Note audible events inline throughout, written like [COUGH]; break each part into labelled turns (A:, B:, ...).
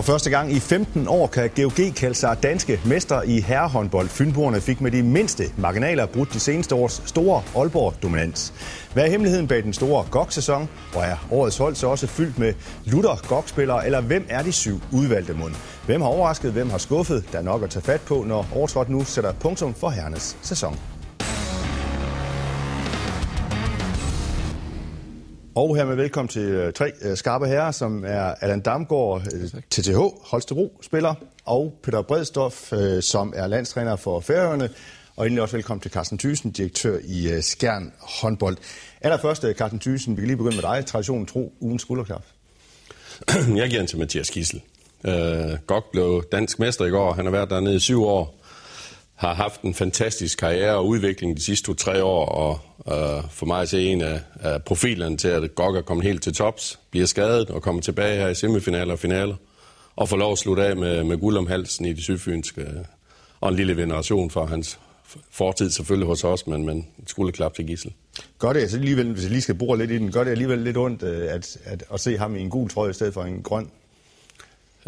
A: For første gang i 15 år kan GOG kalde sig danske mester i herrehåndbold. Fynboerne fik med de mindste marginaler brudt de seneste års store Aalborg-dominans. Hvad er hemmeligheden bag den store GOG-sæson? Og er årets hold så også fyldt med lutter GOG-spillere? Eller hvem er de syv udvalgte mund? Hvem har overrasket? Hvem har skuffet? Der er nok at tage fat på, når Overtrådt nu sætter punktum for herrenes sæson. Og hermed velkommen til øh, tre øh, skarpe herrer, som er Allan Damgaard, TTH, Holstebro-spiller, og Peter Bredstof, øh, som er landstræner for Færøerne. Og endelig også velkommen til Carsten Thyssen, direktør i Skjern håndbold. Allerførst, Carsten Thyssen, vi kan lige begynde med dig. Traditionen tro, ugens skulderklap. [CLEARS THROAT]
B: Jeg giver den til Mathias Kissel. Uh, Gok blev dansk mester i går. Han har været dernede i syv år har haft en fantastisk karriere og udvikling de sidste to-tre år, og øh, for mig at se en af, af profilerne til, at Gok er kommet helt til tops, bliver skadet og kommer tilbage her i semifinaler og finaler, og får lov at slutte af med, med guld om halsen i det sydfynske, øh, og en lille veneration for hans fortid selvfølgelig hos os, men, men skulle klap til Gissel.
A: Gør det altså alligevel, hvis jeg lige skal bruge lidt i den, gør det alligevel lidt ondt øh, at, at, at se ham i en gul trøje i stedet for en grøn?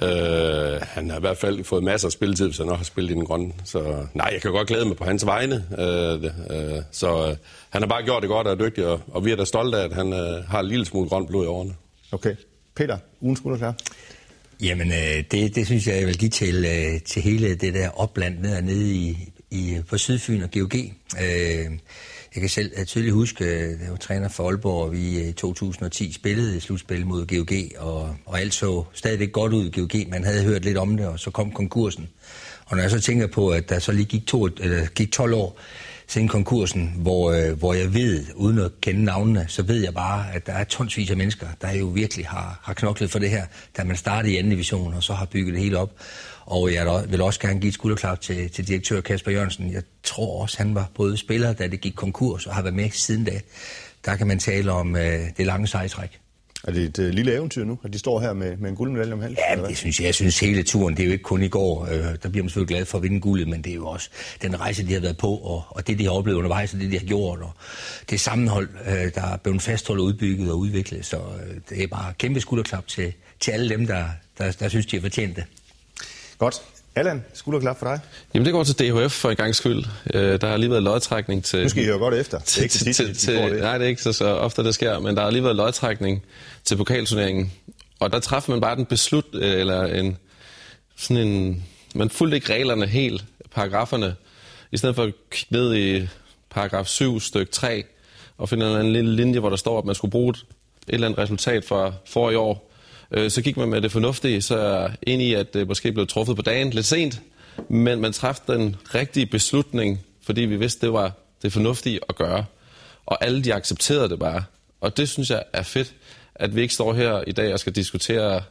B: Øh, han har i hvert fald fået masser af spilletid, hvis han også har spillet i den grønne. Så nej, jeg kan godt glæde mig på hans vegne. Øh, øh, så øh, han har bare gjort det godt og er dygtig, og, og vi er da stolte af, at han øh, har en lille smule grønt blod i årene.
A: Okay. Peter, ugen skulle klar.
C: Jamen, øh, det, det synes jeg, jeg vil give til, øh, til hele det der opland nede i, i, på Sydfyn og GOG. Øh, jeg kan selv øh, tydeligt huske, at jeg var træner for Aalborg, og vi øh, i 2010 spillede slutspil mod GOG, og, og alt så stadigvæk godt ud i GOG. Man havde hørt lidt om det, og så kom konkursen. Og når jeg så tænker på, at der så lige gik, to, eller gik 12 år siden konkursen, hvor, øh, hvor jeg ved, uden at kende navnene, så ved jeg bare, at der er tonsvis af mennesker, der jo virkelig har, har knoklet for det her, da man startede i anden division, og så har bygget det hele op. Og jeg vil også gerne give et skulderklap til, til direktør Kasper Jørgensen. Jeg tror også, han var både spiller, da det gik konkurs, og har været med siden da. Der kan man tale om øh, det lange sejtræk.
A: Er det et uh, lille eventyr nu, at de står her med, med en guldmedalje om halsen?
C: Ja, det synes jeg. Jeg synes hele turen, det er jo ikke kun i går. Øh, der bliver man selvfølgelig glad for at vinde guldet, men det er jo også den rejse, de har været på, og, og det, de har oplevet undervejs, og det, de har gjort, og det sammenhold, øh, der er blevet fastholdt, udbygget og udviklet. Så øh, det er bare kæmpe skulderklap til, til alle dem, der, der, der synes, de har fortjent det.
A: Godt. Allan, skulderklap for dig.
D: Jamen det går til DHF for en gang skyld. Øh, der har lige været lodtrækning til...
A: Nu skal I høre godt efter.
D: Det er ikke til, til, til, det. Nej, det er ikke så, så ofte, det sker, men der har lige været lodtrækning til pokalturneringen. Og der træffer man bare den beslut, øh, eller en, sådan en... Man fulgte ikke reglerne helt, paragraferne. I stedet for at kigge ned i paragraf 7, stykke 3, og finde en lille linje, hvor der står, at man skulle bruge et eller andet resultat for for i år, Øh, så gik man med det fornuftige, så ind i, at det måske blev truffet på dagen lidt sent, men man træffede den rigtige beslutning, fordi vi vidste, det var det fornuftige at gøre. Og alle de accepterede det bare. Og det synes jeg er fedt, at vi ikke står her i dag og skal diskutere,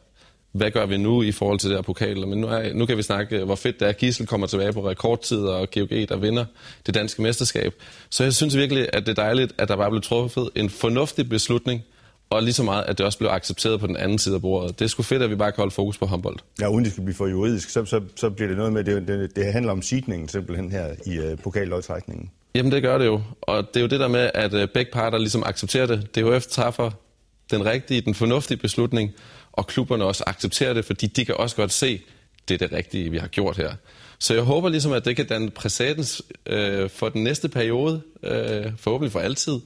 D: hvad gør vi nu i forhold til det her pokal. Men nu, er, nu kan vi snakke, hvor fedt det er, at Gissel kommer tilbage på rekordtid, og GOG, der vinder det danske mesterskab. Så jeg synes virkelig, at det er dejligt, at der bare blev truffet en fornuftig beslutning, og lige så meget, at det også blev accepteret på den anden side af bordet. Det er sgu fedt, at vi bare kan holde fokus på håndbold.
A: Ja, uden det skal blive for juridisk, så, så, så bliver det noget med, det, det, det handler om sidningen simpelthen her i uh, pokalløgtrækningen.
D: Jamen det gør det jo, og det er jo det der med, at uh, begge parter ligesom accepterer det. DHF træffer den rigtige, den fornuftige beslutning, og klubberne også accepterer det, fordi de kan også godt se, det er det rigtige, vi har gjort her. Så jeg håber ligesom, at det kan danne præcedens øh, for den næste periode, øh, forhåbentlig for altid,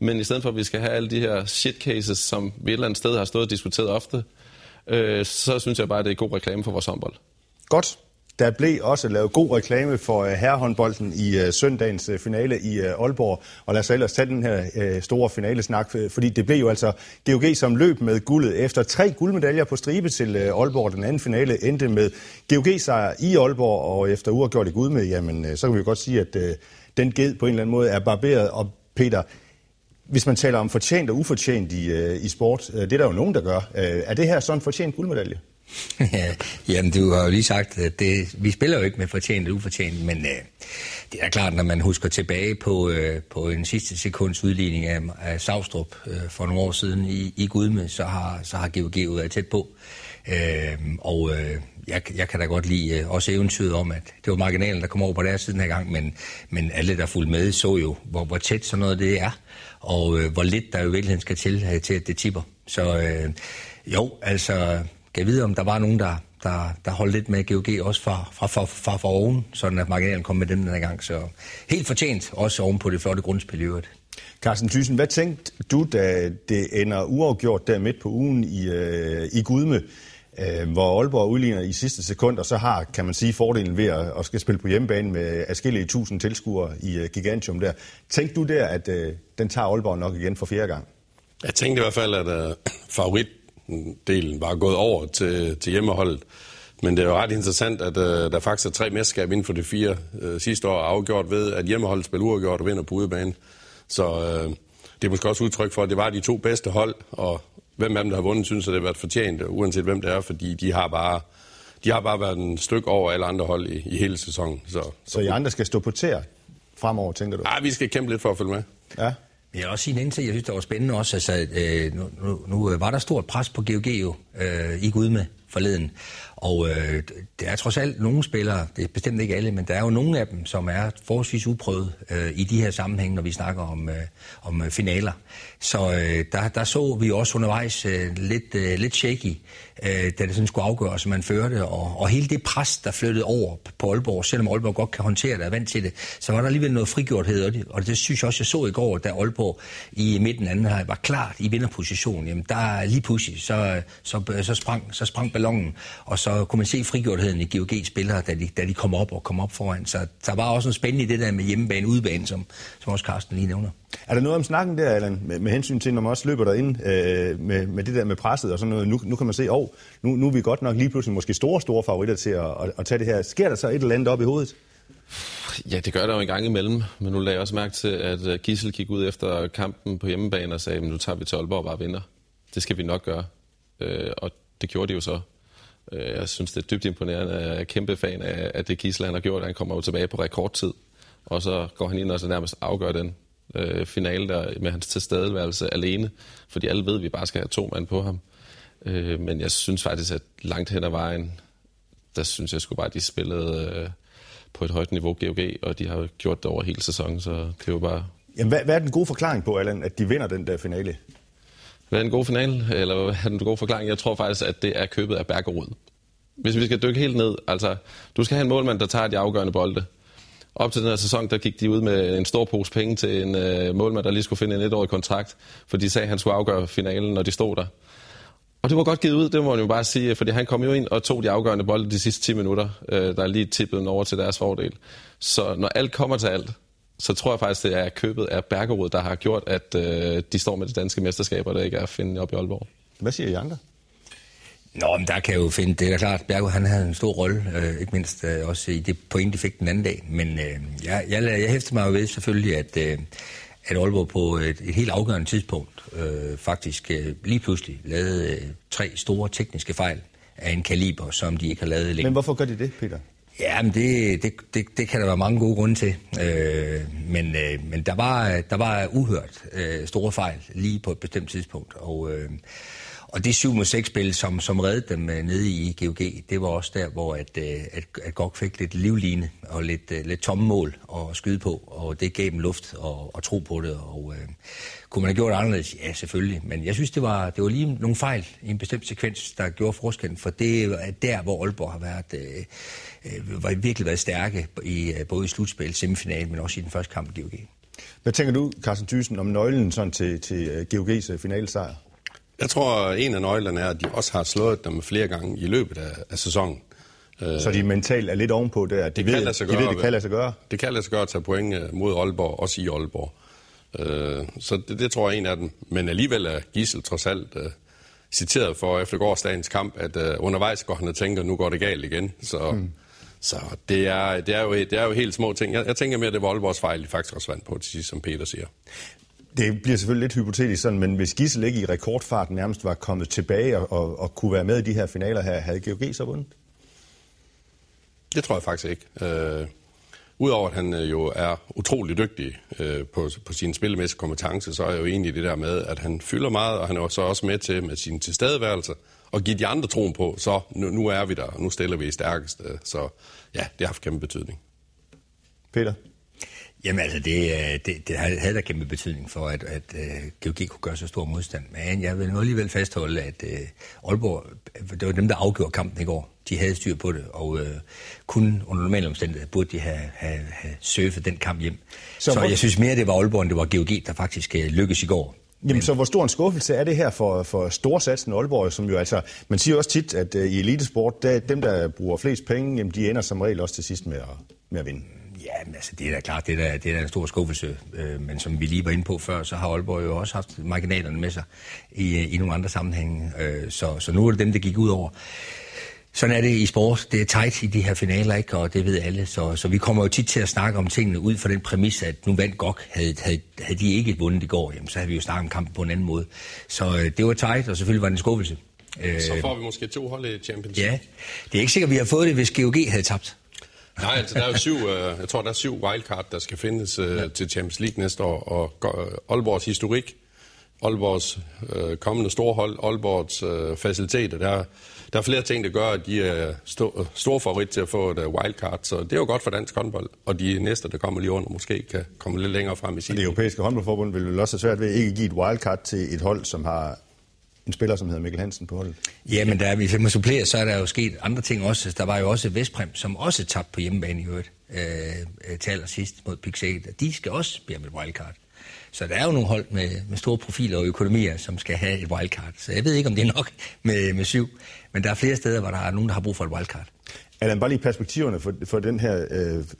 D: men i stedet for, at vi skal have alle de her shit cases, som vi et eller andet sted har stået og diskuteret ofte, øh, så synes jeg bare, at det er god reklame for vores håndbold.
A: Godt. Der blev også lavet god reklame for øh, herrehåndbolden i øh, søndagens øh, finale i Aalborg. Og lad os ellers tage den her store finalesnak, fordi det blev jo altså GOG som løb med guldet. Efter tre guldmedaljer på stribe til Aalborg, den anden finale endte med GOG-sejr i Aalborg, og efter uafgjort i gud med, jamen så kan vi jo godt sige, at den ged på en eller anden måde er barberet. Og Peter, hvis man taler om fortjent og ufortjent i, øh, i sport, øh, det er der jo nogen, der gør. Øh, er det her sådan en fortjent guldmedalje? [LAUGHS]
C: ja, jamen, du har jo lige sagt, at det, vi spiller jo ikke med fortjent og ufortjent, men øh, det er klart, når man husker tilbage på, øh, på en sidste sekunds udligning af, af Savstrup øh, for nogle år siden i, i Gudme, så har, så har GOG været tæt på. Øh, og øh, jeg, jeg kan da godt lide øh, også eventyret om, at det var marginalen, der kom over på deres side den her gang, men, men alle, der fulgte med, så jo, hvor, hvor tæt sådan noget det er og øh, hvor lidt der jo virkeligheden skal til, øh, til at det tipper. Så øh, jo, altså, kan jeg vide, om der var nogen, der, der, der holdt lidt med GOG også fra, fra, fra, fra, fra oven, sådan at marginalen kom med dem den her gang. Så helt fortjent, også oven på det flotte grundspil i øvrigt.
A: Carsten Thyssen, hvad tænkte du, da det ender uafgjort der midt på ugen i, øh, i Gudme, øh, hvor Aalborg udligner i sidste sekund, og så har, kan man sige, fordelen ved at, at skal spille på hjemmebane med afskillige tusind tilskuere i uh, Gigantium der. Tænkte du der, at øh, den tager Aalborg nok igen for fjerde gang?
B: Jeg tænkte i hvert fald, at øh, [CLEARS THROAT] favoritdelen var gået over til, til hjemmeholdet. Men det er jo ret interessant, at øh, der faktisk er tre mesterskab inden for de fire øh, sidste år afgjort ved, at hjemmeholdet spiller uafgjort og vinder på udebane. Så øh, det er måske også udtryk for, at det var de to bedste hold, og hvem af dem, der har vundet, synes, at det har været fortjent, uanset hvem det er, fordi de har bare, de har bare været en stykke over alle andre hold i, i hele sæsonen. Så,
A: så, så I andre skal stå på tæer fremover, tænker du?
B: Nej, vi skal kæmpe lidt for at følge med.
C: Ja. Jeg vil også sige en anden ting, jeg synes, det var spændende også. Altså, øh, nu, nu, nu var der stort pres på GOG jo, øh, i Gud med forleden. Og øh, det er trods alt nogle spillere, det er bestemt ikke alle, men der er jo nogle af dem, som er forholdsvis uprøvet øh, i de her sammenhænge, når vi snakker om, øh, om øh, finaler. Så øh, der, der så vi også undervejs øh, lidt, øh, lidt shaky, øh, da det sådan skulle afgøres, at man førte. Og, og hele det pres, der flyttede over på Aalborg, selvom Aalborg godt kan håndtere det og er vant til det, så var der alligevel noget frigjorthed. Og det, og det synes jeg også, jeg så i går, da Aalborg i midten anden her var klart i vinderposition. Jamen der lige pludselig, så, så, så, sprang, så sprang ballonen, og så kunne man se frigjortheden i GOG-spillere, da de, da de kom op og kom op foran. Så der var også noget spændende i det der med hjemmebane udebane, som, som også Carsten lige nævner.
A: Er der noget om snakken der, Allan, med, med hensyn til, når man også løber derind øh, med, med det der med presset og sådan noget? Nu, nu kan man se, at oh, nu, nu er vi godt nok lige pludselig måske store, store favoritter til at, at, at tage det her. Sker der så et eller andet op i hovedet?
D: Ja, det gør der jo en gang imellem, men nu lagde jeg også mærke til, at øh, Gissel gik ud efter kampen på hjemmebane og sagde, at nu tager vi til Aalborg og bare vinder. Det skal vi nok gøre. Øh, og det gjorde de jo så. Øh, jeg synes, det er dybt imponerende. Jeg er kæmpe fan af, at det Kisland han har gjort. Han kommer jo tilbage på rekordtid, og så går han ind og så nærmest afgør den øh, finale der med hans tilstedeværelse alene, fordi alle ved, at vi bare skal have to mand på ham. Øh, men jeg synes faktisk, at langt hen ad vejen, der synes jeg sgu bare, at de spillede øh, på et højt niveau GOG, og de har gjort det over hele sæsonen, så det var bare...
A: Jamen, hvad, hvad er den gode forklaring på, Allan, at de vinder den der finale?
D: Hvad er en god finale, eller hvad er en god forklaring? Jeg tror faktisk, at det er købet af Bergerud. Hvis vi skal dykke helt ned, altså, du skal have en målmand, der tager de afgørende bolde. Op til den her sæson, der gik de ud med en stor pose penge til en øh, målmand, der lige skulle finde en etårig kontrakt, for de sagde, at han skulle afgøre finalen, når de stod der. Og det var godt givet ud, det må man jo bare sige, fordi han kom jo ind og tog de afgørende bolde de sidste 10 minutter, øh, der er lige tippet over til deres fordel. Så når alt kommer til alt, så tror jeg faktisk, det er købet af Bergerud, der har gjort, at øh, de står med de danske mesterskaber, der ikke er at finde op i Aalborg.
A: Hvad siger I andre?
C: Nå, men der kan jeg jo finde, det er klart, Bergo han havde en stor rolle, øh, ikke mindst øh, også i det point, de fik den anden dag. Men øh, jeg, jeg, jeg hæfter mig jo ved selvfølgelig, at, øh, at Aalborg på et, et helt afgørende tidspunkt øh, faktisk øh, lige pludselig lavede øh, tre store tekniske fejl af en kaliber, som de ikke har lavet længe.
A: Men hvorfor gør de det, Peter?
C: Ja, men det, det, det, det kan der være mange gode grunde til. Øh, men øh, men der, var, der var uhørt øh, store fejl lige på et bestemt tidspunkt. Og, øh, og det 7 mod 6 spil, som, som reddede dem øh, nede i GOG, det var også der, hvor at, øh, at, at GOG fik lidt livline og lidt, øh, lidt tomme mål at skyde på, og det gav dem luft og, og tro på det. Og, øh, kunne man have gjort det anderledes? Ja, selvfølgelig. Men jeg synes, det var, det var lige nogle fejl i en bestemt sekvens, der gjorde forskellen, for det er der, hvor Aalborg har været, øh, øh, var virkelig været stærke, i, både i slutspil, semifinalen, men også i den første kamp i GOG.
A: Hvad tænker du, Carsten Thyssen, om nøglen sådan til, til GOG's finalesejr?
B: Jeg tror, en af nøglerne er, at de også har slået dem flere gange i løbet af, af sæsonen.
A: Så de mentalt er lidt ovenpå der. De
B: det
A: ved,
B: kan lade sig gøre.
A: De ved, det kan lade sig gøre.
B: Det kan lade sig gøre at tage point øh, mod Aalborg, også i Aalborg. Øh, så det, det tror jeg er en af dem. Men alligevel er Gissel trods alt uh, citeret for efter gårdsdagens kamp, at uh, undervejs går han og tænker, nu går det galt igen. Så, mm. så det, er, det, er jo, det er jo helt små ting. Jeg, jeg tænker mere, at det var Aalborgs fejl, de faktisk også vandt på til sidst, som Peter siger.
A: Det bliver selvfølgelig lidt hypotetisk sådan, men hvis Gissel ikke i rekordfart nærmest var kommet tilbage og, og, og kunne være med i de her finaler her, havde GOG så vundet?
B: Det tror jeg faktisk ikke. Øh, Udover at han øh, jo er utrolig dygtig øh, på, på sin spillemæssige kompetencer, så er jeg jo enig i det der med, at han fylder meget, og han er så også med til med sin tilstedeværelse og give de andre troen på, så nu, nu er vi der, og nu stiller vi i stærkeste. Så ja, det har haft kæmpe betydning.
A: Peter?
C: Jamen altså, det, det, det havde da kæmpe betydning for, at, at GOG kunne gøre så stor modstand. Men jeg vil nu alligevel fastholde, at uh, Aalborg, det var dem, der afgjorde kampen i går. De havde styr på det, og uh, kun under normale omstændigheder burde de have, have, have surfet den kamp hjem. Så, så jeg synes mere, det var Aalborg, end det var GOG, der faktisk lykkedes i går.
A: Jamen, Men... så hvor stor en skuffelse er det her for, for storsatsen Aalborg, som jo altså, man siger også tit, at uh, i elitesport, der, dem, der bruger flest penge, jamen, de ender som regel også til sidst med at, med at vinde.
C: Ja, men altså, det er da klart, det er, da, det er da en stor skuffelse. Øh, men som vi lige var inde på før, så har Aalborg jo også haft marginalerne med sig i, i nogle andre sammenhænge. Øh, så, så nu er det dem, det gik ud over. Sådan er det i sport. Det er tight i de her finaler, ikke? og det ved alle. Så, så vi kommer jo tit til at snakke om tingene ud fra den præmis, at nu vandt GOG. Havde, havde, havde de ikke vundet i går, jamen, så havde vi jo snakket om kampen på en anden måde. Så øh, det var tight, og selvfølgelig var det en skuffelse.
B: Så får vi måske to hold i Champions League.
C: Ja, det er ikke sikkert, vi har fået det, hvis GOG havde tabt.
B: Nej, altså der er jo syv, øh, jeg tror, der er syv wildcard, der skal findes øh, ja. til Champions League næste år, og øh, Aalborgs historik, Aalborgs øh, kommende storhold, Aalborgs øh, faciliteter, der, der er flere ting, der gør, at de er sto, stor favorit til at få et uh, wildcard, så det er jo godt for dansk håndbold, og de næste, der kommer lige under, måske kan komme lidt længere frem i sin.
A: Det europæiske håndboldforbund vil vel også have svært ved at ikke give et wildcard til et hold, som har en spiller, som hedder Mikkel Hansen på holdet.
C: Ja, men der, hvis jeg må supplere, så er der jo sket andre ting også. Der var jo også Vestprem, som også tabte på hjemmebane i øvrigt øh, øh til allersidst mod Pixel. De skal også blive med et wildcard. Så der er jo nogle hold med, med store profiler og økonomier, som skal have et wildcard. Så jeg ved ikke, om det er nok med, med syv, men der er flere steder, hvor der er nogen, der har brug for et wildcard.
A: Allan, bare lige perspektiverne for, for den her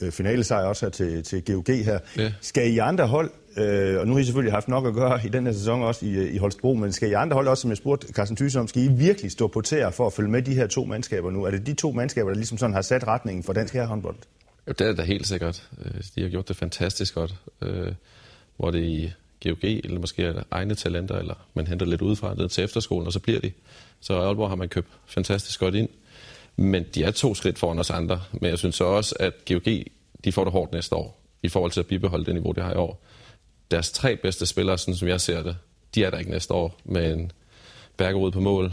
A: øh, finale sejr også her til, til GOG her. Ja. Skal I andre hold Øh, og nu har I selvfølgelig haft nok at gøre i den her sæson også i, i Holstebro, men skal I andre hold også, som jeg spurgte Carsten Thysse om, skal I virkelig stå på tæer for at følge med de her to mandskaber nu? Er det de to mandskaber, der ligesom sådan har sat retningen for dansk herrehåndbold?
D: Ja, det er da helt sikkert. Øh, de har gjort det fantastisk godt. Øh, hvor det i GOG, eller måske er egne talenter, eller man henter lidt udefra ned til efterskolen, og så bliver de. Så Aalborg har man købt fantastisk godt ind. Men de er to skridt foran os andre. Men jeg synes så også, at GOG de får det hårdt næste år, i forhold til at bibeholde det niveau, de har i år deres tre bedste spillere, sådan som jeg ser det, de er der ikke næste år med en Bergerud på mål,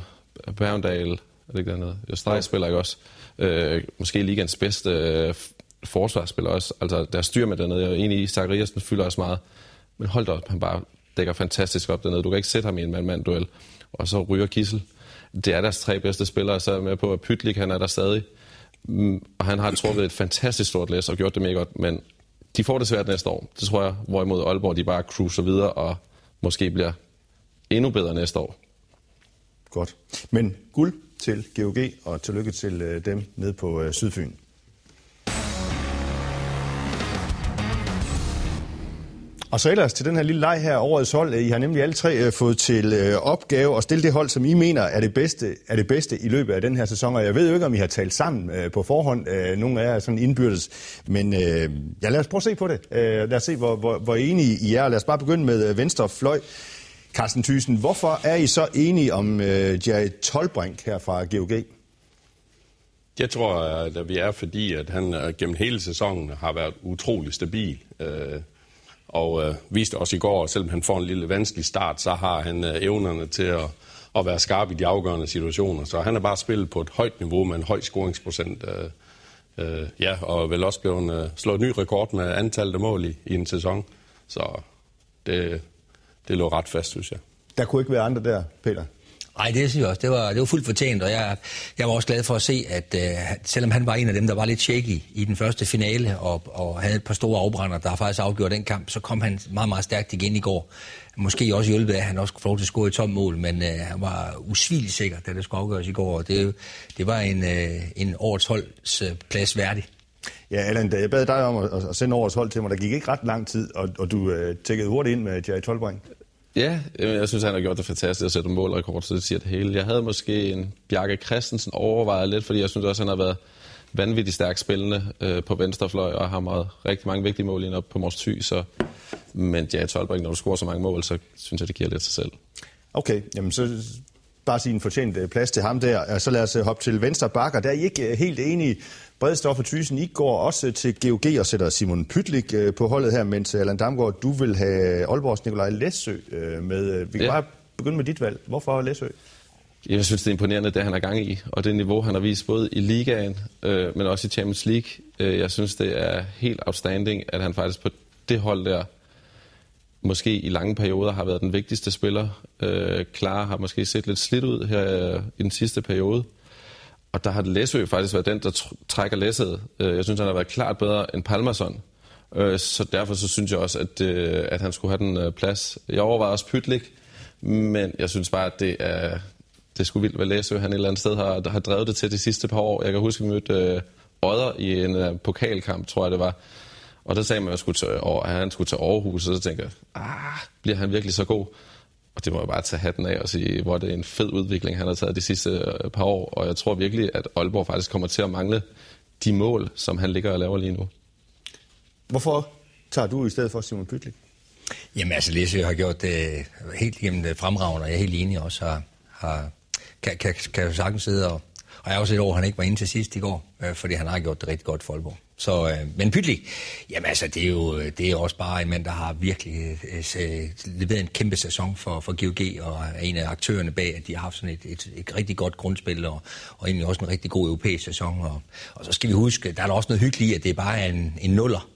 D: Bergendal, er det ikke dernede? Streg spiller ikke også. Øh, måske ligands bedste øh, forsvarsspiller også. Altså, der er styr med dernede. Jeg er enig i, Zachariasen fylder også meget. Men hold da op, han bare dækker fantastisk op dernede. Du kan ikke sætte ham i en mand-mand-duel. Og så ryger Kissel. Det er deres tre bedste spillere, så er med på, at Pytlik, han er der stadig. Mm, og han har trukket et fantastisk stort læs og gjort det mega godt, men de får det svært næste år. Det tror jeg, hvorimod Aalborg de bare cruiser videre og måske bliver endnu bedre næste år.
A: Godt. Men guld til GOG og tillykke til øh, dem nede på øh, Sydfyn. Og så ellers til den her lille leg her, årets hold. Øh, I har nemlig alle tre øh, fået til øh, opgave at stille det hold, som I mener er det, bedste, er det bedste i løbet af den her sæson. Og jeg ved jo ikke, om I har talt sammen på forhånd. Nogle af jer er sådan indbyrdes. Men ja, lad os prøve at se på det. Lad os se, hvor, hvor, hvor enige I er. Lad os bare begynde med venstre fløj. Carsten Thyssen, hvorfor er I så enige om øh, Jerry Tolbrink her fra GOG?
B: Jeg tror, at vi er, fordi at han gennem hele sæsonen har været utrolig stabil. Øh, og øh, viste også i går, at selvom han får en lille vanskelig start, så har han øh, evnerne til at, at være skarp i de afgørende situationer. Så han er bare spillet på et højt niveau med en høj scoringsprocent. Øh, øh, ja, og vel også blevet øh, slået ny rekord med antallet af mål i, i en sæson. Så det, det lå ret fast, synes jeg.
A: Der kunne ikke være andre der, Peter?
C: Nej, det synes jeg også. Det var, det var fuldt fortjent, og jeg, jeg var også glad for at se, at øh, selvom han var en af dem, der var lidt shaky i den første finale, og, og havde et par store afbrænder, der har faktisk afgjort den kamp, så kom han meget, meget stærkt igen i går. Måske også hjulpet af, at han også kunne få lov til at score i tom mål, men øh, han var usvigelig sikker, da det skulle afgøres i går, og det, det var en, øh, en årets holds øh, plads værdig.
A: Ja, Allan, da jeg bad dig om at, at sende årets hold til mig, der gik ikke ret lang tid, og, og du øh, tækkede hurtigt ind med Jerry Tolbring.
D: Ja, jeg synes, han har gjort det fantastisk at sætte målrekord, så det siger det hele. Jeg havde måske en Bjarke Christensen overvejet lidt, fordi jeg synes også, han har været vanvittigt stærkt spillende øh, på venstrefløj, og har meget, rigtig mange vigtige mål ind op på Mors Thy, så... Men ja, Tolbring, når du scorer så mange mål, så synes jeg, det giver lidt sig selv.
A: Okay, jamen så bare sige en fortjent øh, plads til ham der. Så lad os øh, hoppe til venstre bakker. Der er I ikke øh, helt enige. Bredstoffer Thyssen, I går også til GOG og sætter Simon Pytlik på holdet her, mens Allan Damgaard, du vil have Aalborgs Nikolaj Læsø med. Vi kan ja. bare begynde med dit valg. Hvorfor Læsø?
D: Jeg synes, det er imponerende, det han er gang i, og det niveau, han har vist både i ligaen, øh, men også i Champions League. Jeg synes, det er helt outstanding, at han faktisk på det hold der måske i lange perioder har været den vigtigste spiller. Øh, Clara har måske set lidt slidt ud her øh, i den sidste periode. Og der har Læsø faktisk været den, der trækker læsset. Øh, jeg synes, han har været klart bedre end Palmerson. Øh, så derfor så synes jeg også, at, øh, at han skulle have den plads. Jeg overvejer også Pytlik, men jeg synes bare, at det er, det skulle vildt, hvad Læsø han et eller andet sted har, der har drevet det til de sidste par år. Jeg kan huske, at vi mødte Odder i en pokalkamp, tror jeg det var. Og der sagde man, at, skulle til, at han skulle til Aarhus, og så tænkte jeg, ah, bliver han virkelig så god? Og det må jeg bare tage hatten af og sige, hvor det er en fed udvikling, han har taget de sidste øh, par år. Og jeg tror virkelig, at Aalborg faktisk kommer til at mangle de mål, som han ligger og laver lige nu.
A: Hvorfor tager du i stedet for Simon Pytlik?
C: Jamen altså, Læsø har gjort det helt igennem det fremragende, og jeg er helt enig også, har, har, kan, kan, kan jo sagtens sidde og, og jeg har også et år, han ikke var inde til sidst i går, øh, fordi han har gjort det rigtig godt for Aalborg. Så, øh, men Pytlik, jamen altså, det er jo det er også bare en mand, der har virkelig øh, leveret en kæmpe sæson for, for GOG, og er en af aktørerne bag, at de har haft sådan et, et, et rigtig godt grundspil, og, og egentlig også en rigtig god europæisk sæson. Og, og så skal vi huske, der er der også noget hyggeligt i, at det er bare en, en nuller,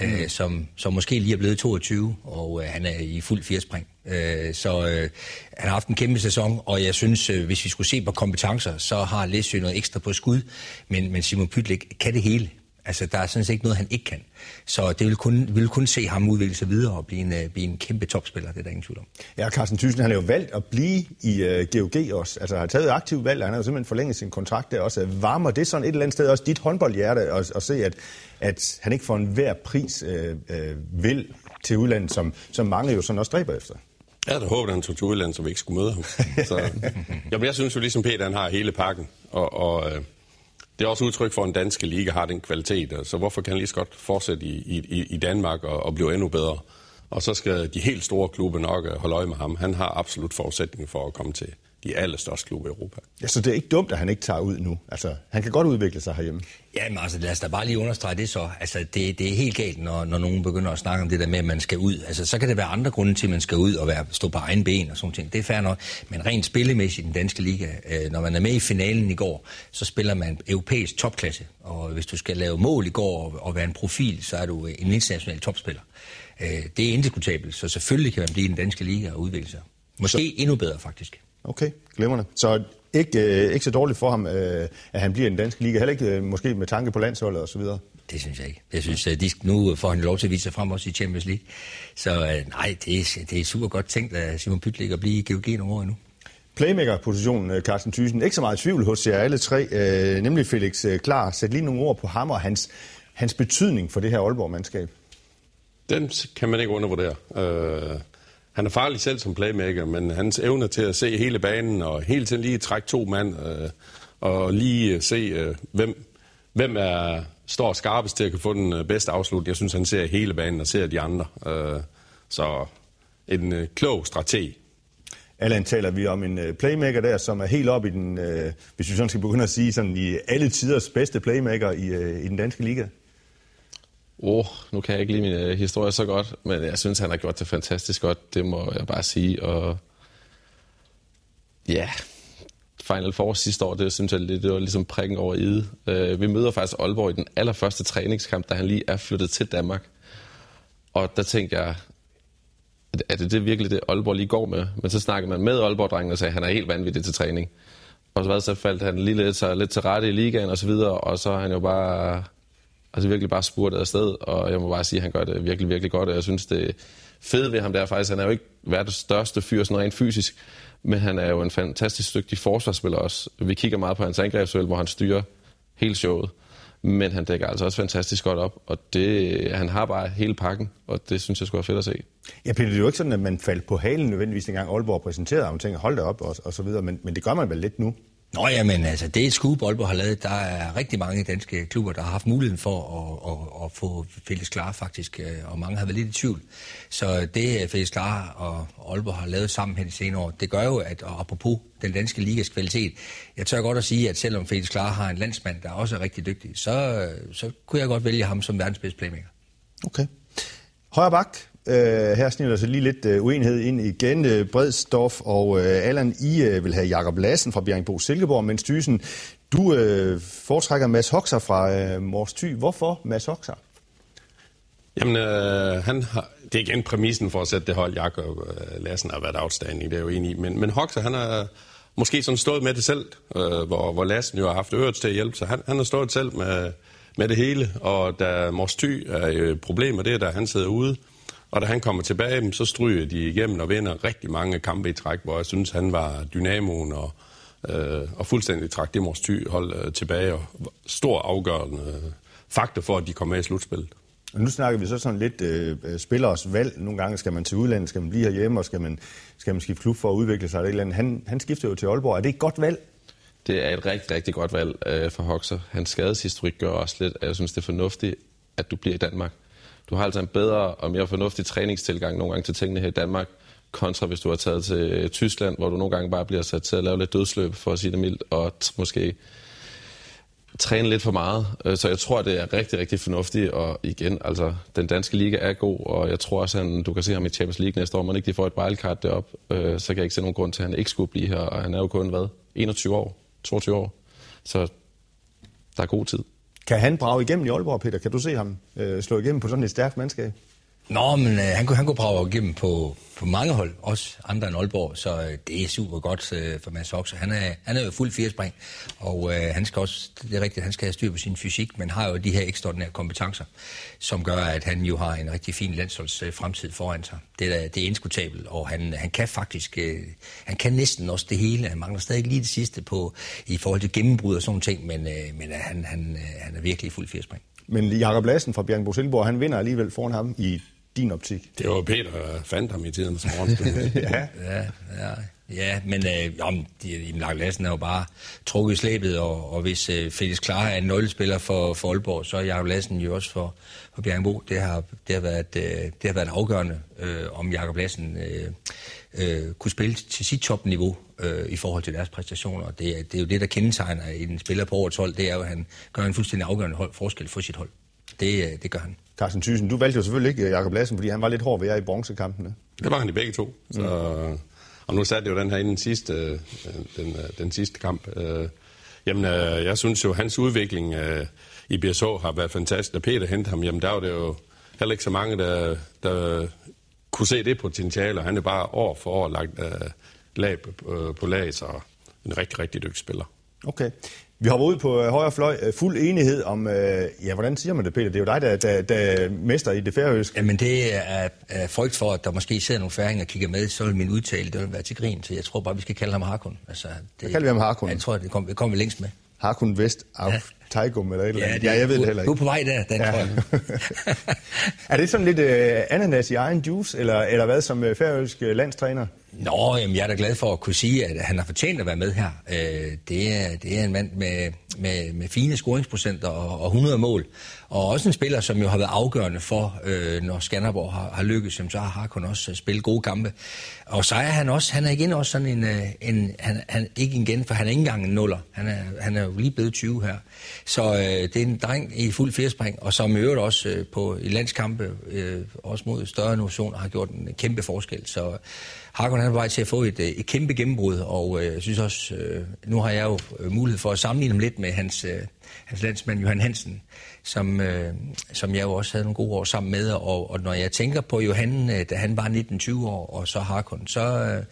C: mm. øh, som, som måske lige er blevet 22, og øh, han er i fuld firespring. Øh, så øh, han har haft en kæmpe sæson, og jeg synes, øh, hvis vi skulle se på kompetencer, så har Læsø noget ekstra på skud, men, men Simon Pytlik kan det hele. Altså, der er sådan set ikke noget, han ikke kan. Så det vil kun, vil kun se ham udvikle sig videre og blive en, uh, blive en kæmpe topspiller, det er der ingen tvivl om.
A: Ja, Carsten Thyssen, han har jo valgt at blive i uh, GOG også. Altså, han har taget aktivt valg, og han har jo simpelthen forlænget sin kontrakt der også. Varmer det sådan et eller andet sted også dit håndboldhjerte at, at se, at, at han ikke for enhver pris uh, uh, vil til udlandet, som, som mange jo sådan også dræber efter?
B: Jeg havde håbet, at han tog til udlandet, så vi ikke skulle møde ham. Så, [LAUGHS] jamen, jeg synes jo ligesom Peter, han har hele pakken. Og, og det er også udtryk for, at en danske liga har den kvalitet, så hvorfor kan han lige så godt fortsætte i, i, i Danmark og, og blive endnu bedre? Og så skal de helt store klubber nok øh, holde øje med ham. Han har absolut forudsætninger for at komme til de allerstørste klubber i Europa.
A: Ja, så det er ikke dumt, at han ikke tager ud nu. Altså, han kan godt udvikle sig herhjemme.
C: Jamen altså, lad os da bare lige understrege det så. Altså, det, det er helt galt, når, når nogen begynder at snakke om det der med, at man skal ud. Altså, så kan det være andre grunde til, at man skal ud og være, stå på egen ben og sådan ting. Det er fair nok. Men rent spillemæssigt i den danske liga, øh, når man er med i finalen i går, så spiller man europæisk topklasse. Og hvis du skal lave mål i går og, og være en profil, så er du en international topspiller. Øh, det er indiskutabelt, så selvfølgelig kan man blive i den danske liga og udvikle sig. Måske så... endnu bedre, faktisk.
A: Okay, glimrende. Så ikke, øh, ikke så dårligt for ham, øh, at han bliver i den danske liga. Heller ikke øh, måske med tanke på landsholdet og så videre.
C: Det synes jeg ikke. Jeg synes, at de, nu får han lov til at vise sig frem også i Champions League. Så øh, nej, det er, det er super godt tænkt af Simon Pytlik at blive i GOG nogle år endnu.
A: Playmaker-positionen, øh, Carsten Thyssen, ikke så meget tvivl hos jer alle tre, øh, nemlig Felix øh, Klar. Sæt lige nogle ord på ham og hans, hans betydning for det her Aalborg-mandskab.
B: Den kan man ikke undervurdere. Øh, han er farlig selv som playmaker, men hans evne til at se hele banen og hele tiden lige trække to mand øh, og lige øh, se, øh, hvem, hvem er, står skarpest til at kan få den øh, bedste afslutning. Jeg synes, han ser hele banen og ser de andre. Øh, så en øh, klog strateg.
A: Allan taler vi om en øh, playmaker der, som er helt op i den, øh, hvis vi sådan skal begynde at sige, sådan i alle tiders bedste playmaker i, øh, i den danske liga.
D: Åh, oh, nu kan jeg ikke lide min uh, historie så godt, men jeg synes, han har gjort det fantastisk godt, det må jeg bare sige. Og ja, Final Four sidste år, det synes jeg, det, det var ligesom prikken over i Uh, vi møder faktisk Aalborg i den allerførste træningskamp, da han lige er flyttet til Danmark. Og der tænkte jeg, er det, det virkelig det, Aalborg lige går med? Men så snakkede man med Aalborg-drengen og sagde, at han er helt vanvittig til træning. Og så, så faldt han lige lidt, så lidt til rette i ligaen og så videre, og så er han jo bare altså virkelig bare spurgt afsted, og jeg må bare sige, at han gør det virkelig, virkelig godt, og jeg synes, det fede ved ham der faktisk, han er jo ikke verdens største fyr, sådan rent fysisk, men han er jo en fantastisk dygtig forsvarsspiller også. Vi kigger meget på hans angrebsspil, hvor han styrer hele showet, men han dækker altså også fantastisk godt op, og det, han har bare hele pakken, og det synes jeg skulle være fedt at se.
A: Ja, Peter, det er jo ikke sådan, at man faldt på halen nødvendigvis, dengang Aalborg præsenterede ham og tænkte, hold det op, og, og så videre, men, men det gør man vel lidt nu?
C: Nå ja, men altså, det er et skub, Aalborg har lavet. Der er rigtig mange danske klubber, der har haft muligheden for at, at, at få Fælles Klar faktisk, øh, og mange har været lidt i tvivl. Så det, øh, Fælles Klar og Aalborg har lavet sammen her de senere år, det gør jo, at og apropos den danske ligas kvalitet, jeg tør godt at sige, at selvom Fælles Klar har en landsmand, der også er rigtig dygtig, så, øh, så kunne jeg godt vælge ham som verdens bedste playmaker.
A: Okay. Højre bak, Øh, her snitter sig lige lidt øh, uenighed ind igen. Øh, Bredstof og øh, Allan, I øh, vil have Jakob Lassen fra Bjergbro Silkeborg, mens Thysen, du øh, foretrækker Mads Hoxer fra øh, Mors Thy. Hvorfor Mads Hoxer?
B: Jamen, øh, han har, det er igen præmissen for at sætte det hold. Jakob øh, Lassen har været outstanding, det er jo enig i. Men, men Hoxer, han har måske sådan stået med det selv, øh, hvor, hvor Lassen jo har haft øret til at hjælpe, så han, han har stået selv med, med det hele. Og da Mors Thy er et problemer, det er, da han sidder ude, og da han kommer tilbage, så stryger de igennem og vinder rigtig mange kampe i træk, hvor jeg synes, han var dynamoen og, øh, og fuldstændig trak det Mors Thy hold øh, tilbage. Og stor afgørende øh, faktor for, at de kom med i slutspillet.
A: Og nu snakker vi så sådan lidt øh, spillers valg. Nogle gange skal man til udlandet, skal man blive herhjemme, og skal man, skal man skifte klub for at udvikle sig. Eller eller han, han skifter jo til Aalborg. Er det et godt valg?
D: Det er et rigtig, rigtig godt valg øh, for Hoxer. Hans skadeshistorik gør også lidt, at jeg synes, det er fornuftigt, at du bliver i Danmark. Du har altså en bedre og mere fornuftig træningstilgang nogle gange til tingene her i Danmark, kontra hvis du har taget til Tyskland, hvor du nogle gange bare bliver sat til at lave lidt dødsløb, for at sige det mildt, og måske træne lidt for meget. Øh, så jeg tror, det er rigtig, rigtig fornuftigt. Og igen, altså, den danske liga er god, og jeg tror også, at du kan se ham i Champions League næste år. Man ikke de får et wildcard derop, øh, så kan jeg ikke se nogen grund til, at han ikke skulle blive her. Og han er jo kun, hvad, 21 år, 22 år. Så der er god tid.
A: Kan han brage igennem i Aalborg, Peter? Kan du se ham øh, slå igennem på sådan et stærkt mandskab?
C: Nå, men øh, han, kunne, han kunne brage igennem på, på mange hold, også andre end Aalborg, så øh, det er super godt øh, for Mads Oxer. Han er, han er jo fuld firespring, og øh, han skal også, det er rigtigt, han skal have styr på sin fysik, men har jo de her ekstraordinære kompetencer, som gør, at han jo har en rigtig fin landsholds øh, fremtid foran sig. Det er, det er indskutabelt, og han, han kan faktisk, øh, han kan næsten også det hele. Han mangler stadig lige det sidste på, i forhold til gennembrud og sådan ting, men, øh, men øh, han, han, øh, han er virkelig fuld firespring.
A: Men Jakob Lassen fra Bjørn Silborg, han vinder alligevel foran ham i din optik.
B: Det var Peter, der fandt ham i tiden som [LAUGHS]
C: ja. ja, ja. Ja, men øh, jamen, Lars Lassen er jo bare trukket i slæbet, og, og hvis øh, Felix Klar er en nøglespiller for, for Aalborg, så er Jakob Lassen jo også for, for Bjergenbo. Det har, det har været, øh, det har været afgørende, øh, om Jakob Lassen øh, øh, kunne spille til sit topniveau øh, i forhold til deres præstationer. Det, det er jo det, der kendetegner en spiller på årets hold, det er jo, at han gør en fuldstændig afgørende hold, forskel for sit hold. Det, øh, det gør han.
A: Carsten Thyssen, du valgte jo selvfølgelig ikke Jakob Lassen, fordi han var lidt hård ved jer i bronzekampene.
B: Det var han i begge to. Så, mm. Og nu satte jo den her inden den sidste, øh, den, øh, den sidste kamp. Jamen, jeg synes jo, hans udvikling i BSH har været fantastisk. Da Peter hentede ham, jamen der var det jo heller ikke så mange, der, der kunne se det potentiale, og han er bare år for år lagt lag på lag, så en rigtig, rigtig dygtig spiller.
A: Okay. Vi hopper ud på øh, højre fløj. Øh, fuld enighed om, øh, ja, hvordan siger man det, Peter? Det er jo dig, der, der, der mester i det færøske.
C: Jamen, det er, er frygt for, at der måske sidder nogle færinger og kigger med, så vil min udtale, det vil være til grin. Så jeg tror bare, vi skal kalde ham Harkun.
A: Altså, det, kalder vi ham Harkun.
C: Jeg tror, det kommer vi kom længst med.
A: Harkun Vest af ja. Teigum eller et eller andet. Ja, ja, jeg ved det heller ikke.
C: Du er på vej der, den ja. [LAUGHS]
A: er det sådan lidt uh, ananas i egen juice, eller, eller hvad som uh, færøsk uh, landstræner?
C: Nå, jamen, jeg er da glad for at kunne sige, at han har fortjent at være med her. Øh, det, er, det er en mand med, med, med fine scoringsprocenter og, og 100 mål. Og også en spiller, som jo har været afgørende for, øh, når Skanderborg har, har lykkes, så har Harkon også øh, spillet gode kampe. Og så er han også, han er igen også sådan en, øh, en han, han, ikke igen, for han er ikke engang en nuller. Han er, han er jo lige blevet 20 her. Så øh, det er en dreng i fuld firespring, og som i øvrigt også øh, på, i landskampe, øh, også mod større nationer, har gjort en kæmpe forskel. Så Hakon er på vej til at få et, øh, et kæmpe gennembrud, og øh, jeg synes også, øh, nu har jeg jo øh, mulighed for at sammenligne ham lidt med hans, øh, hans landsmand Johan Hansen, som, øh, som jeg jo også havde nogle gode år sammen med, og, og når jeg tænker på Johan, øh, da han var 19-20 år, og så Hakon, så... Øh,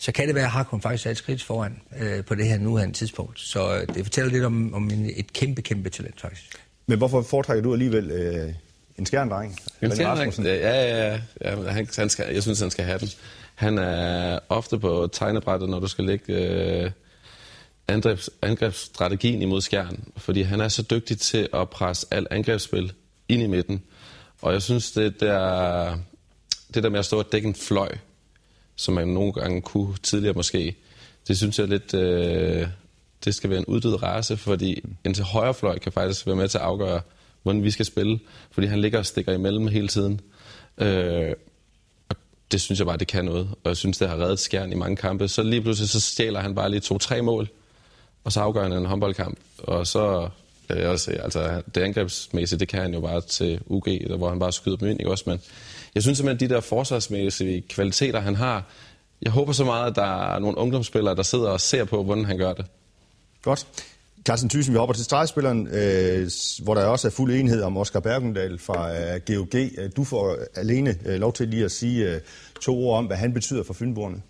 C: så kan det være, at Hakon faktisk er et skridt foran øh, på det her nuværende tidspunkt. Så øh, det fortæller lidt om, om en, et kæmpe, kæmpe talent faktisk.
A: Men hvorfor foretrækker du alligevel øh, en skærndreng?
D: En skærndreng? Ja, ja, ja. ja han, han skal, jeg synes, han skal have den. Han er ofte på tegnebrættet, når du skal lægge øh, angrebs, angrebsstrategien imod skærn, fordi han er så dygtig til at presse alt angrebsspil ind i midten. Og jeg synes, det der, det der med at stå og dække en fløj, som man nogle gange kunne tidligere måske, det synes jeg lidt, øh, det skal være en uddød race, fordi en til højre fløj kan faktisk være med til at afgøre, hvordan vi skal spille, fordi han ligger og stikker imellem hele tiden. Øh, det synes jeg bare, det kan noget. Og jeg synes, det har reddet skærn i mange kampe. Så lige pludselig, så stjæler han bare lige to-tre mål, og så afgør han en håndboldkamp. Og så, jeg også, altså det angrebsmæssige, det kan han jo bare til UG, der, hvor han bare skyder dem ind, ikke også? Men jeg synes simpelthen, de der forsvarsmæssige kvaliteter, han har, jeg håber så meget, at der er nogle ungdomsspillere, der sidder og ser på, hvordan han gør det.
A: Godt. Carsten Thyssen, vi hopper til stregspilleren, øh, hvor der også er fuld enighed om Oscar Bergendal fra øh, GOG. Du får alene øh, lov til lige at sige øh, to ord om, hvad han betyder for Fynborgerne.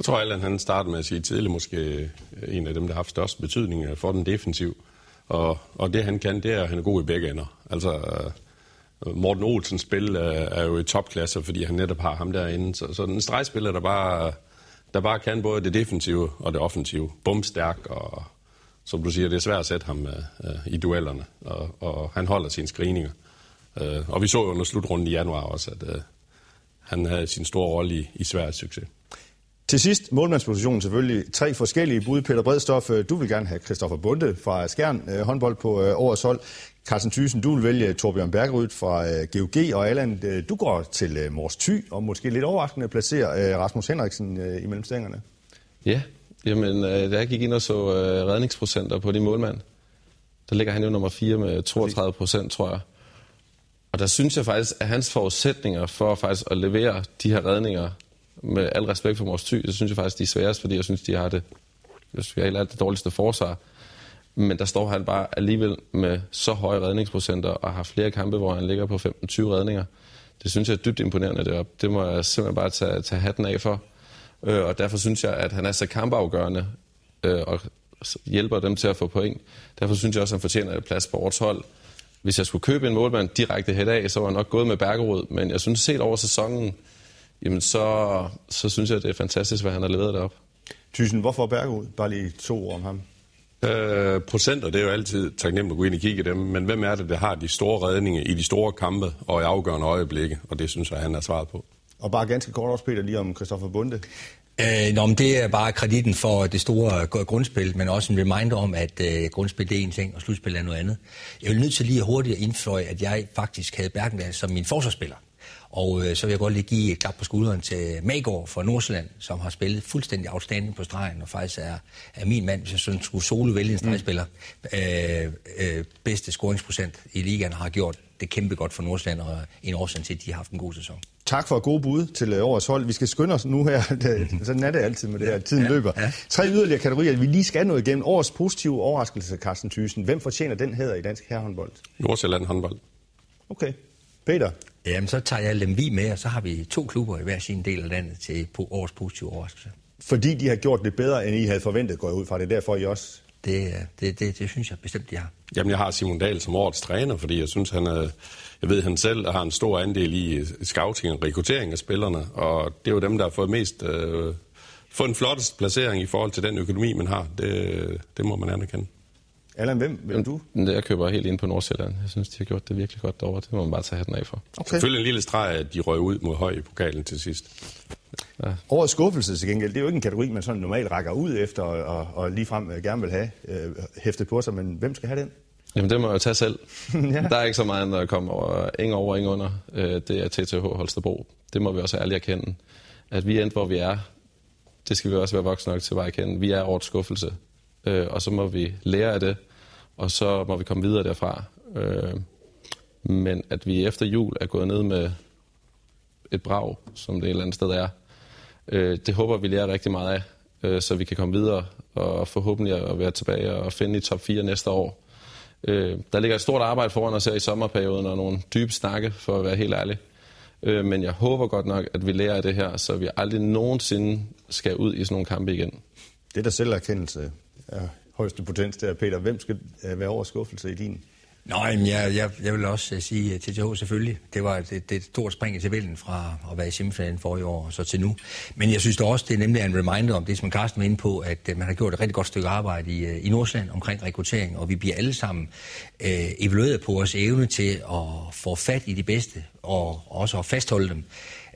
B: Jeg tror, at han startede med at sige tidligt måske øh, en af dem, der har haft størst betydning øh, for den defensiv. Og, og det han kan, det er, at han er god i begge ender. Altså, øh, Morten Olsens spil er jo i topklasse, fordi han netop har ham derinde. Så, så den stregspiller, der bare, der bare kan både det defensive og det offensive. Bumstærk, og som du siger, det er svært at sætte ham uh, i duellerne. Og, og han holder sine screeninger. Uh, og vi så jo under slutrunden i januar også, at uh, han havde sin store rolle i, i Sveriges succes.
A: Til sidst, målmandspositionen selvfølgelig. Tre forskellige bud. Peter Bredstof, øh, du vil gerne have Christoffer Bunde fra Skjern, øh, håndbold på øh, årets hold. Carsten Thyssen, du vil vælge Torbjørn Bergerud fra GOG, og Allan, du går til Mors Thy, og måske lidt overraskende placerer Rasmus Henriksen i imellem stængerne.
D: Ja, jamen, da jeg gik ind og så redningsprocenter på de målmand, der ligger han jo nummer 4 med 32 procent, tror jeg. Og der synes jeg faktisk, at hans forudsætninger for faktisk at levere de her redninger med al respekt for vores ty, så synes jeg faktisk, de er sværest, fordi jeg synes, de har det, jeg synes, de har det dårligste forsvar. Men der står han bare alligevel med så høje redningsprocenter og har flere kampe, hvor han ligger på 15-20 redninger. Det synes jeg er dybt imponerende deroppe. Det må jeg simpelthen bare tage, tage hatten af for. Øh, og derfor synes jeg, at han er så kampafgørende øh, og hjælper dem til at få point. Derfor synes jeg også, at han fortjener et plads på årets hold. Hvis jeg skulle købe en målmand direkte head af, så var jeg nok gået med Bergerud. Men jeg synes set over sæsonen, jamen så, så synes jeg, det er fantastisk, hvad han har leveret derop.
A: Thyssen, hvorfor Bergerud? Bare lige to ord om ham.
B: Øh, procenter, det er jo altid taknemmeligt at gå ind og kigge dem, men hvem er det, der har de store redninger i de store kampe og i afgørende øjeblikke? Og det synes jeg, han er svaret på.
A: Og bare ganske kort også, Peter, lige om Christoffer Bunde.
C: Øh, nå, men det er bare kreditten for det store grundspil, men også en reminder om, at øh, grundspil det er en ting, og slutspil er noget andet. Jeg vil nødt til lige hurtigt at indføje, at jeg faktisk havde Bergendal som min forsvarsspiller. Og øh, så vil jeg godt lige give et klap på skulderen til Magård fra Nordsjælland, som har spillet fuldstændig afstanding på stregen, og faktisk er, er min mand, hvis jeg sådan skulle solo vælge en stregspiller, mm. øh, øh, bedste scoringsprocent i ligaen har gjort det kæmpe godt for Nordsjælland, og en årsag til, at de har haft en god sæson.
A: Tak for gode bud til øh, årets hold. Vi skal skynde os nu her. [LAUGHS] Sådan er det altid med det her. Tiden ja, løber. Ja. Tre yderligere kategorier, vi lige skal nå igennem. Årets positive overraskelse, Carsten Thyssen. Hvem fortjener den hedder i dansk herrehåndbold?
B: Nordsjælland håndbold.
A: Okay. Peter?
C: Jamen, så tager jeg Lemvi med, og så har vi to klubber i hver sin del af landet til årets positive overraskelse.
A: Fordi de har gjort det bedre, end I havde forventet, går jeg ud fra. Det er derfor, I også...
C: Det, det, det, det synes jeg bestemt, de har.
B: Jamen, jeg har Simon Dahl som årets træner, fordi jeg synes, han er, jeg ved, han selv har en stor andel i scouting og rekruttering af spillerne, og det er jo dem, der har fået mest... Øh, fået en flottest placering i forhold til den økonomi, man har. Det, det må man anerkende.
A: Allan, hvem hvem du?
D: Jeg køber helt ind på Nordsjælland. Jeg synes, de har gjort det virkelig godt derovre. Det må man bare tage hatten af for.
B: Okay. Selvfølgelig en lille streg, at de røg ud mod høj i pokalen til sidst.
A: Ja. Årets skuffelse til gengæld, det er jo ikke en kategori, man sådan normalt rækker ud efter og, og, ligefrem øh, gerne vil have øh, hæftet på sig, men hvem skal have den?
D: Jamen, det må jeg jo tage selv. [LAUGHS] ja. Der er ikke så meget, der kommer over. Ingen over, ingen under. Øh, det er TTH Holstebro. Det må vi også ærligt erkende. At vi er endt, hvor vi er, det skal vi også være voksne nok til at erkende. Vi er årets skuffelse. Øh, og så må vi lære af det, og så må vi komme videre derfra. Øh, men at vi efter jul er gået ned med et brag, som det et eller andet sted er, øh, det håber vi lærer rigtig meget af, øh, så vi kan komme videre og forhåbentlig at være tilbage og finde i top 4 næste år. Øh, der ligger et stort arbejde foran os her i sommerperioden og nogle dybe snakke, for at være helt ærlig. Øh, men jeg håber godt nok, at vi lærer af det her, så vi aldrig nogensinde skal ud i sådan nogle kampe igen.
A: Det er der selverkendelse Ja, højeste potens der. Peter, hvem skal øh, være være overskuffelse i din?
C: Nej, men jeg, jeg, jeg vil også øh, sige øh, til TTH selvfølgelig. Det var et, det et stort spring i tabellen fra at være i semifinalen for i år og så til nu. Men jeg synes da også, det er nemlig en reminder om det, som Carsten var inde på, at man har gjort et rigtig godt stykke arbejde i, i Nordsjælland omkring rekruttering, og vi bliver alle sammen øh, evalueret på vores evne til at få fat i de bedste og også at fastholde dem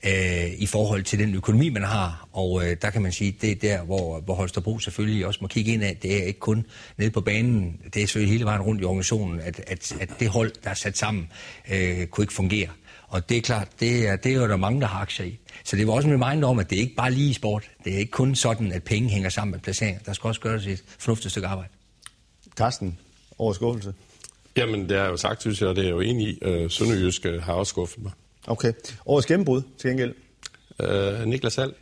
C: øh, i forhold til den økonomi, man har. Og øh, der kan man sige, det er der, hvor, hvor Holstebro selvfølgelig også må kigge ind af. Det er ikke kun nede på banen, det er selvfølgelig hele vejen rundt i organisationen, at, at, at det hold, der er sat sammen, øh, kunne ikke fungere. Og det er klart, det er, det er jo der mange, der har aktier i. Så det var også en reminder om, at det er ikke bare lige sport. Det er ikke kun sådan, at penge hænger sammen med placeringer. Der skal også gøres et fornuftigt stykke arbejde.
A: Carsten, overskuffelse?
B: Jamen, det har jeg jo sagt, synes jeg, og det er jeg jo enig i. Øh, Sønderjysk har også skuffet mig.
A: Okay. Årets gennembrud til gengæld?
B: Øh, Niklas Hall.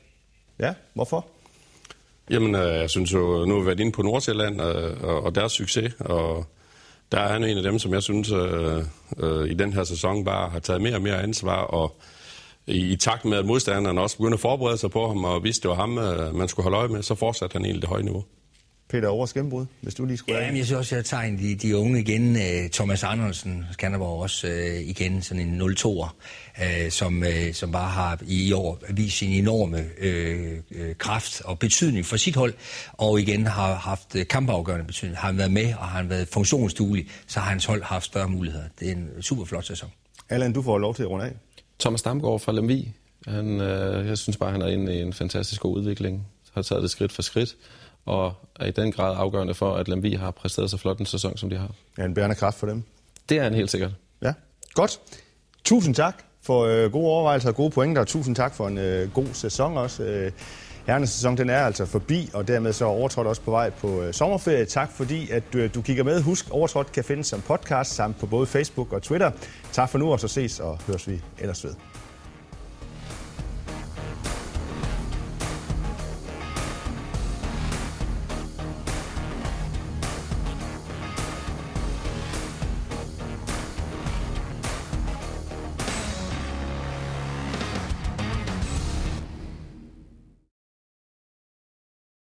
A: Ja, hvorfor?
B: Jamen, øh, jeg synes jo, nu har vi været inde på Nordsjælland øh, og, og deres succes, og der er han en af dem, som jeg synes øh, øh, i den her sæson bare har taget mere og mere ansvar, og i, i takt med, at modstanderne også begyndte at forberede sig på ham, og vidste, det var ham, øh, man skulle holde øje med, så fortsatte han egentlig det høje niveau.
A: Peter Overs gennembrud, hvis du lige skulle
C: Ja, men jeg synes også, jeg tager de, de unge igen. Uh, Thomas Andersen, Skanderborg også uh, igen, sådan en 0-2'er, uh, som, uh, som bare har i år vist sin enorme uh, uh, kraft og betydning for sit hold, og igen har haft uh, kampafgørende betydning. Har han været med, og har han været funktionsduelig, så har hans hold haft større muligheder. Det er en super flot sæson.
A: Allan, du får lov til at runde af.
D: Thomas Damgaard fra Lemvi. Han, øh, jeg synes bare, han er inde i en fantastisk god udvikling. Har taget det skridt for skridt og er i den grad afgørende for, at Lemvi har præsteret så flot en sæson, som de har.
A: Ja, en bærende kraft for dem.
D: Det er han helt sikkert.
A: Ja, godt. Tusind tak for øh, gode overvejelser og gode pointer, og tusind tak for en øh, god sæson også. Øh, Herrenes sæson den er altså forbi, og dermed så er Overtrådt også på vej på øh, sommerferie. Tak fordi, at du, du kigger med. Husk, Overtrådt kan findes som podcast samt på både Facebook og Twitter. Tak for nu, og så ses og høres vi ellers ved.